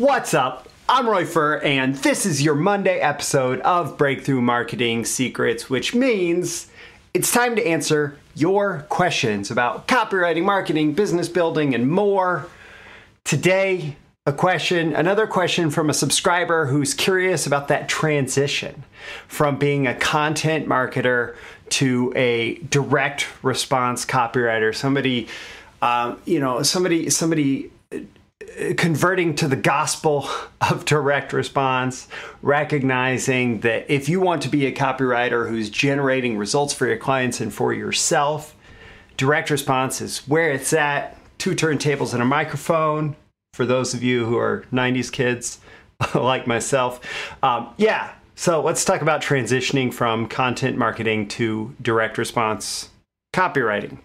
What's up? I'm Roy Furr, and this is your Monday episode of Breakthrough Marketing Secrets, which means it's time to answer your questions about copywriting, marketing, business building, and more. Today, a question, another question from a subscriber who's curious about that transition from being a content marketer to a direct response copywriter. Somebody, um, you know, somebody, somebody converting to the gospel of direct response, recognizing that if you want to be a copywriter who's generating results for your clients and for yourself, direct response is where it's at. Two turntables and a microphone. For those of you who are 90s kids like myself, um, yeah. So let's talk about transitioning from content marketing to direct response copywriting.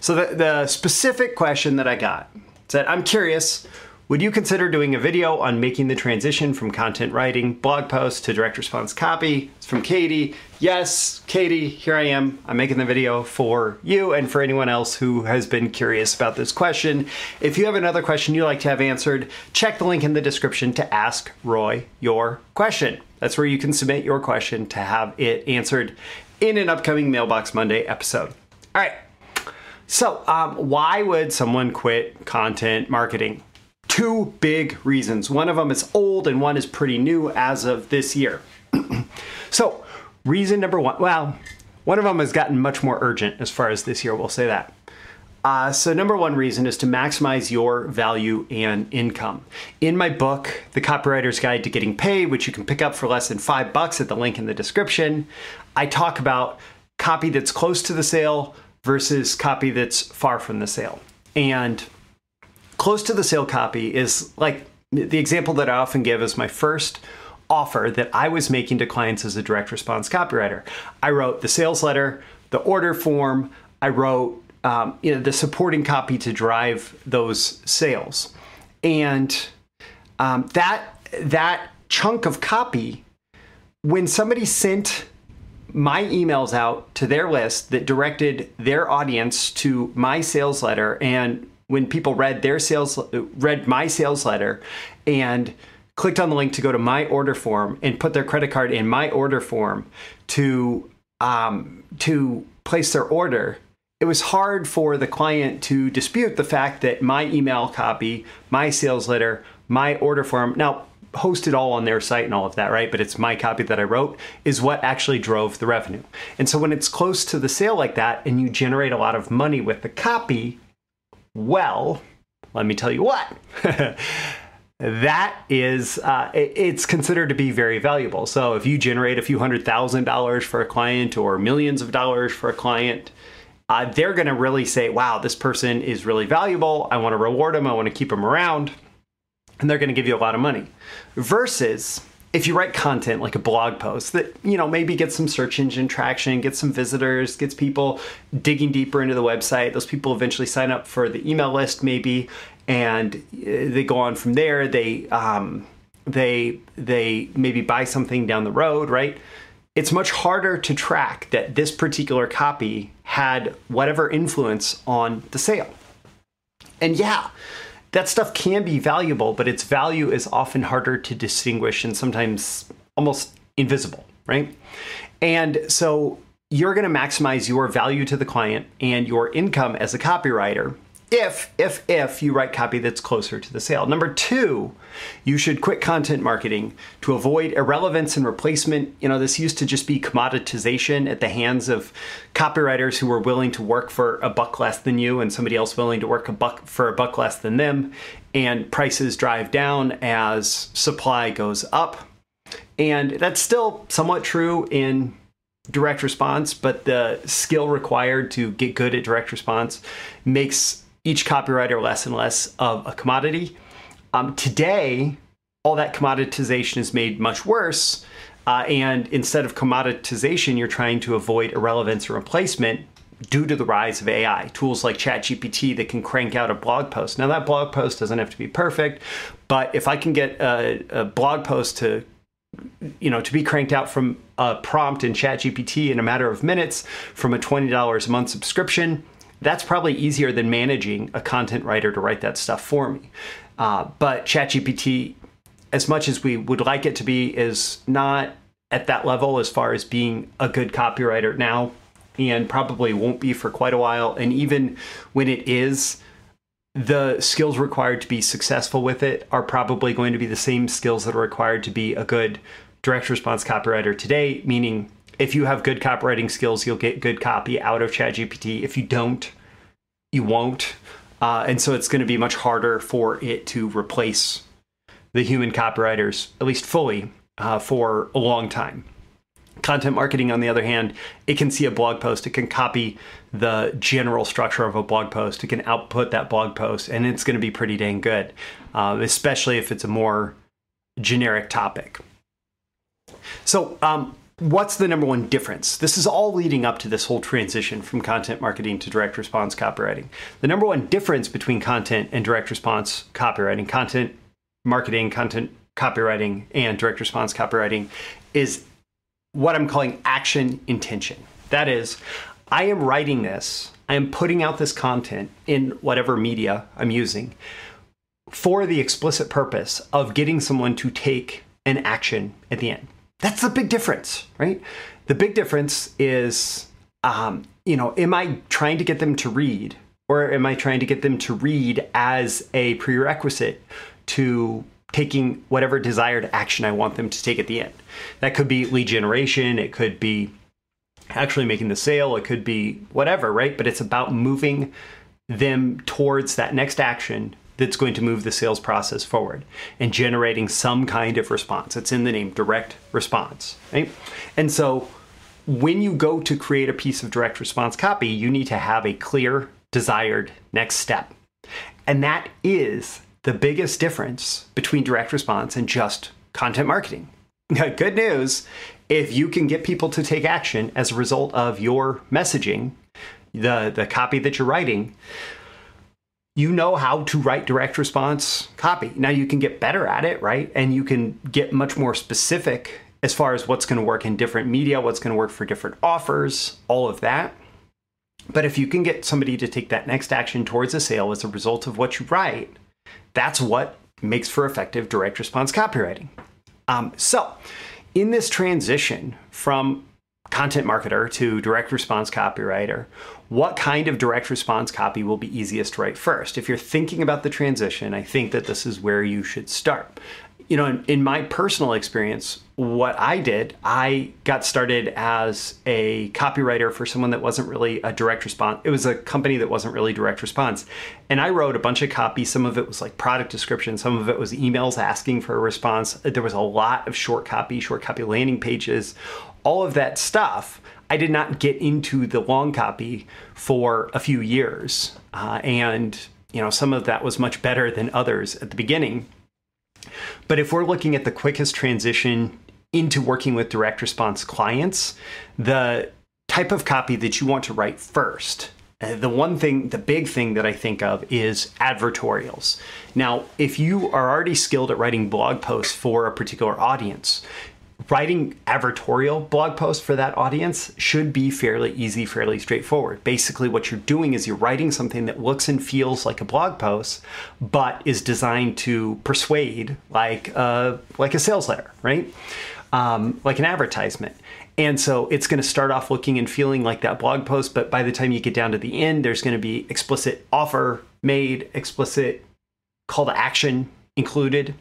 So, the, the specific question that I got said, I'm curious, would you consider doing a video on making the transition from content writing, blog post to direct response copy? It's from Katie. Yes, Katie, here I am. I'm making the video for you and for anyone else who has been curious about this question. If you have another question you'd like to have answered, check the link in the description to ask Roy your question. That's where you can submit your question to have it answered in an upcoming Mailbox Monday episode. All right. So, um, why would someone quit content marketing? Two big reasons. One of them is old, and one is pretty new as of this year. so, reason number one well, one of them has gotten much more urgent as far as this year, we'll say that. Uh, so, number one reason is to maximize your value and income. In my book, The Copywriter's Guide to Getting Paid, which you can pick up for less than five bucks at the link in the description, I talk about copy that's close to the sale versus copy that's far from the sale. And close to the sale copy is like the example that I often give is my first offer that I was making to clients as a direct response copywriter. I wrote the sales letter, the order form, I wrote um, you know the supporting copy to drive those sales, and um, that that chunk of copy, when somebody sent my emails out to their list that directed their audience to my sales letter. And when people read their sales read my sales letter and clicked on the link to go to my order form and put their credit card in my order form to um, to place their order it was hard for the client to dispute the fact that my email copy my sales letter my order form. Now hosted all on their site and all of that, right? But it's my copy that I wrote is what actually drove the revenue. And so when it's close to the sale like that and you generate a lot of money with the copy, well, let me tell you what. that is uh, it's considered to be very valuable so if you generate a few hundred thousand dollars for a client or millions of dollars for a client uh, they're going to really say wow this person is really valuable i want to reward them i want to keep them around and they're going to give you a lot of money. Versus if you write content like a blog post that you know maybe gets some search engine traction gets some visitors gets people digging deeper into the website those people eventually sign up for the email list maybe and uh, they go on from there they um, they they maybe buy something down the road right it's much harder to track that this particular copy had whatever influence on the sale and yeah that stuff can be valuable, but its value is often harder to distinguish and sometimes almost invisible, right? And so you're going to maximize your value to the client and your income as a copywriter if if if you write copy that's closer to the sale. Number two you should quit content marketing to avoid irrelevance and replacement. You know this used to just be commoditization at the hands of copywriters who were willing to work for a buck less than you and somebody else willing to work a buck for a buck less than them. And prices drive down as supply goes up. And that's still somewhat true in direct response but the skill required to get good at direct response makes each copywriter less and less of a commodity. Um, today, all that commoditization is made much worse. Uh, and instead of commoditization, you're trying to avoid irrelevance or replacement due to the rise of AI. Tools like ChatGPT that can crank out a blog post. Now, that blog post doesn't have to be perfect, but if I can get a, a blog post to you know to be cranked out from a prompt in ChatGPT in a matter of minutes from a $20 a month subscription that's probably easier than managing a content writer to write that stuff for me. Uh, but ChatGPT, as much as we would like it to be, is not at that level as far as being a good copywriter now, and probably won't be for quite a while. And even when it is, the skills required to be successful with it are probably going to be the same skills that are required to be a good direct response copywriter today, meaning if you have good copywriting skills, you'll get good copy out of ChatGPT. If you don't, you won't. Uh, and so it's going to be much harder for it to replace the human copywriters, at least fully, uh, for a long time. Content marketing, on the other hand, it can see a blog post, it can copy the general structure of a blog post, it can output that blog post, and it's going to be pretty dang good, uh, especially if it's a more generic topic. So, um, what's the number one difference? This is all leading up to this whole transition from content marketing to direct response copywriting. The number one difference between content and direct response copywriting, content marketing, content copywriting, and direct response copywriting is what I'm calling action intention. That is, I am writing this, I am putting out this content in whatever media I'm using for the explicit purpose of getting someone to take an action at the end. That's the big difference, right? The big difference is, um, you know, am I trying to get them to read or am I trying to get them to read as a prerequisite to taking whatever desired action I want them to take at the end. That could be lead generation, it could be actually making the sale, it could be whatever, right? But it's about moving them towards that next action that's going to move the sales process forward and generating some kind of response. It's in the name direct response, right? And so when you go to create a piece of direct response copy, you need to have a clear desired next step. And that is the biggest difference between direct response and just content marketing. Good news if you can get people to take action as a result of your messaging, the, the copy that you're writing, you know how to write direct response copy. Now you can get better at it, right? And you can get much more specific as far as what's going to work in different media, what's going to work for different offers, all of that. But if you can get somebody to take that next action towards a sale as a result of what you write, that's what makes for effective direct response copywriting. Um, so, in this transition from content marketer to direct response copywriter, what kind of direct response copy will be easiest to write first? If you're thinking about the transition, I think that this is where you should start you know, in, in, my personal experience, what I did, I got started as a copywriter for someone that wasn't really a direct response. It was a company that wasn't really direct response. And I wrote a bunch of copy. Some of it was like product description, some of it was emails asking for a response. There was a lot of short copy, short copy landing pages, all of that stuff. I did not get into the long copy for a few years. Uh, and, you know, some of that was much better than others at the beginning but if we're looking at the quickest transition into working with direct response clients, the type of copy that you want to write first uh, the one thing, the big thing that I think of is advertorials. Now, if you are already skilled at writing blog posts for a particular audience, writing advertorial blog posts for that audience should be fairly easy, fairly straightforward. Basically, what you're doing is you're writing something that looks and feels like a blog post, but is designed to persuade, like a, uh, like a sales letter, right? Um, like an advertisement. And so it's going to start off looking and feeling like that blog post, but by the time you get down to the end, there's going to be explicit offer made, explicit call to action included.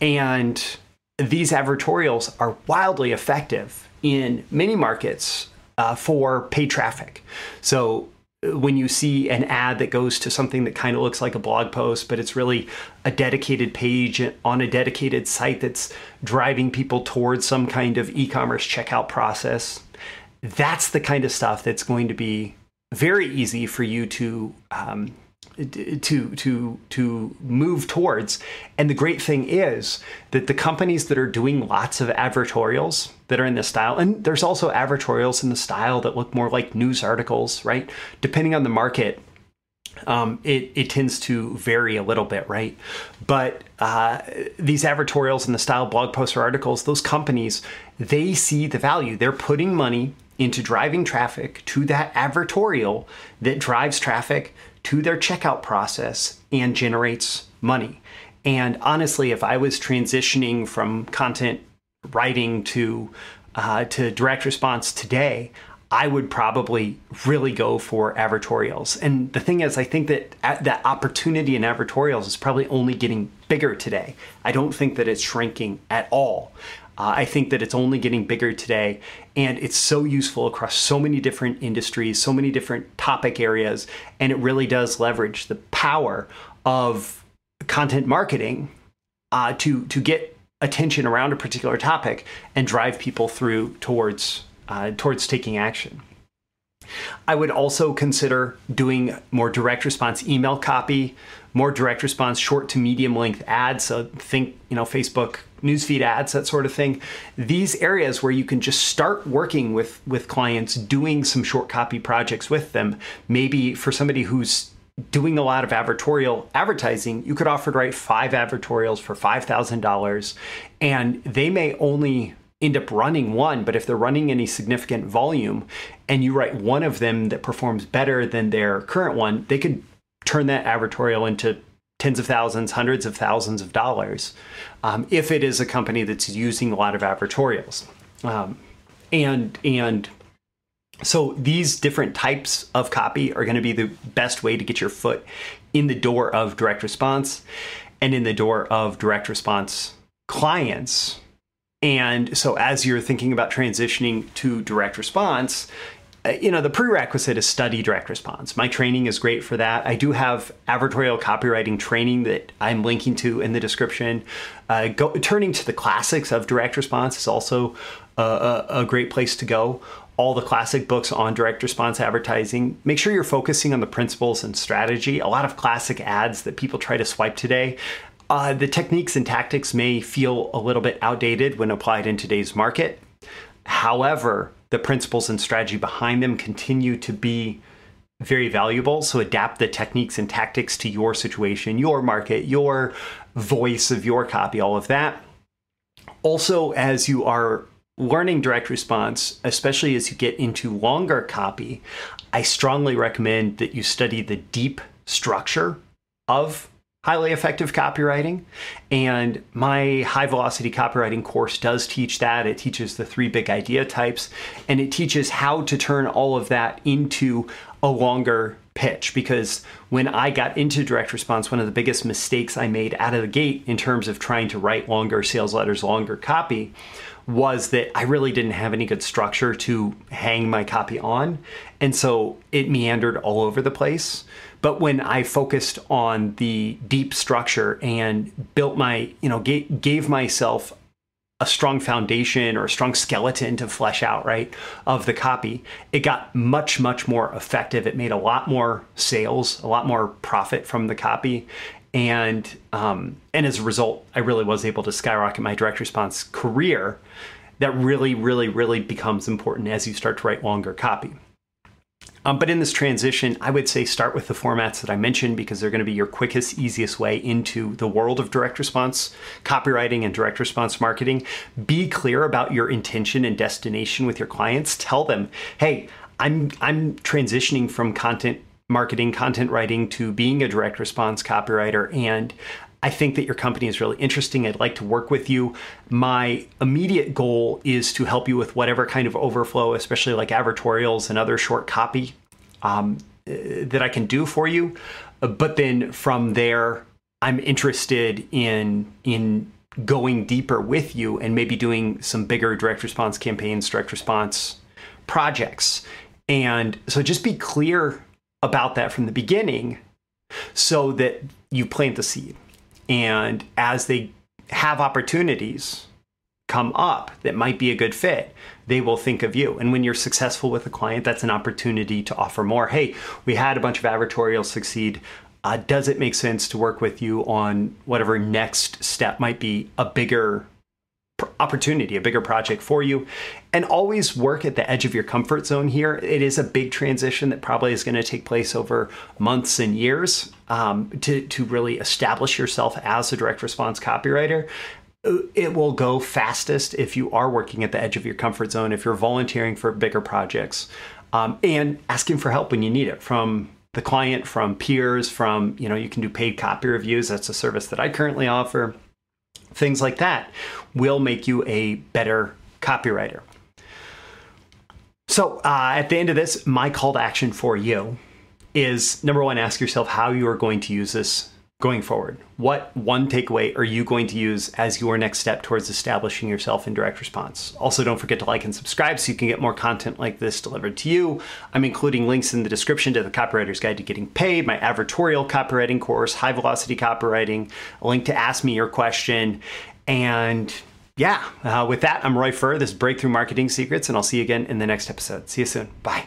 And these advertorials are wildly effective in many markets uh, for paid traffic. So uh, when you see an ad that goes to something that kind of looks like a blog post, but it's really a dedicated page on a dedicated site that's driving people towards some kind of e commerce checkout process, that's the kind of stuff that's going to be very easy for you to um, to to to move towards and the great thing is that the companies that are doing lots of advertorials that are in this style and there's also advertorials in the style that look more like news articles right depending on the market um, it, it tends to vary a little bit, right? But uh, these advertorials in the style blog posts or articles, those companies, they see the value. They're putting money into driving traffic to that advertorial that drives traffic to their checkout process and generates money. And honestly, if I was transitioning from content writing to uh, to direct response today, I would probably really go for advertorials. And the thing is, I think that that opportunity in advertorials is probably only getting bigger today. I don't think that it's shrinking at all. Uh, I think that it's only getting bigger today, and it's so useful across so many different industries, so many different topic areas, and it really does leverage the power of content marketing uh, to to get attention around a particular topic and drive people through towards uh, towards taking action. I would also consider doing more direct response email copy, more direct response short to medium length ads. So think, you know, Facebook newsfeed ads, that sort of thing. These areas where you can just start working with with clients, doing some short copy projects with them. Maybe for somebody who's doing a lot of advertorial advertising, you could offer to write five advertorials for five thousand dollars, and they may only end up running one, but if they're running any significant volume and you write one of them that performs better than their current one, they could turn that advertorial into tens of thousands, hundreds of thousands of dollars um, if it is a company that's using a lot of advertorials. Um, and and so these different types of copy are going to be the best way to get your foot in the door of direct response and in the door of direct response clients. And so as you're thinking about transitioning to direct response, uh, you know, the prerequisite is study direct response. My training is great for that. I do have advertorial copywriting training that I'm linking to in the description. Uh, go, turning to the classics of direct response is also a, a, a great place to go. All the classic books on direct response advertising. Make sure you're focusing on the principles and strategy. A lot of classic ads that people try to swipe today uh, the techniques and tactics may feel a little bit outdated when applied in today's market. However, the principles and strategy behind them continue to be very valuable. So adapt the techniques and tactics to your situation, your market, your voice of your copy, all of that. Also, as you are learning direct response, especially as you get into longer copy, I strongly recommend that you study the deep structure of highly effective copywriting. And my high velocity copywriting course does teach that. It teaches the three big idea types and it teaches how to turn all of that into a longer pitch. Because when I got into direct response, one of the biggest mistakes I made out of the gate in terms of trying to write longer sales letters, longer copy, was that I really didn't have any good structure to hang my copy on. And so it meandered all over the place. But when I focused on the deep structure and built my, you know, gave, gave myself a strong foundation or a strong skeleton to flesh out, right, of the copy, it got much, much more effective. It made a lot more sales, a lot more profit from the copy. And um, and as a result, I really was able to skyrocket my direct response career. That really, really, really becomes important as you start to write longer copy. Um, but in this transition, I would say start with the formats that I mentioned because they're going to be your quickest, easiest way into the world of direct response copywriting and direct response marketing. Be clear about your intention and destination with your clients. Tell them, hey, I'm I'm transitioning from content marketing, content writing to being a direct response copywriter, and I think that your company is really interesting. I'd like to work with you. My immediate goal is to help you with whatever kind of overflow, especially like advertorials and other short copy um, that I can do for you. But then from there, I'm interested in in going deeper with you and maybe doing some bigger direct response campaigns, direct response projects. And so just be clear about that from the beginning so that you plant the seed. And as they have opportunities come up that might be a good fit, they will think of you. And when you're successful with a client, that's an opportunity to offer more. Hey, we had a bunch of advertorials succeed. Uh, does it make sense to work with you on whatever next step might be a bigger opportunity, a bigger project for you. And always work at the edge of your comfort zone here. It is a big transition that probably is going to take place over months and years um, to, to really establish yourself as a direct response copywriter. Uh, it will go fastest if you are working at the edge of your comfort zone, if you're volunteering for bigger projects, um, and asking for help when you need it from the client, from peers, from, you know, you can do paid copy reviews. That's a service that I currently offer. Things like that will make you a better copywriter. So, uh, at the end of this, my call to action for you is number one, ask yourself how you are going to use this going forward? What one takeaway are you going to use as your next step towards establishing yourself in direct response? Also, don't forget to like and subscribe so you can get more content like this delivered to you. I'm including links in the description to the Copywriter's Guide to Getting Paid, my advertorial copywriting course, high velocity copywriting, a link to ask me your question, and yeah, uh, with that, I'm Roy Furr. This is Breakthrough Marketing Secrets, and I'll see you again in the next episode. See you soon. Bye.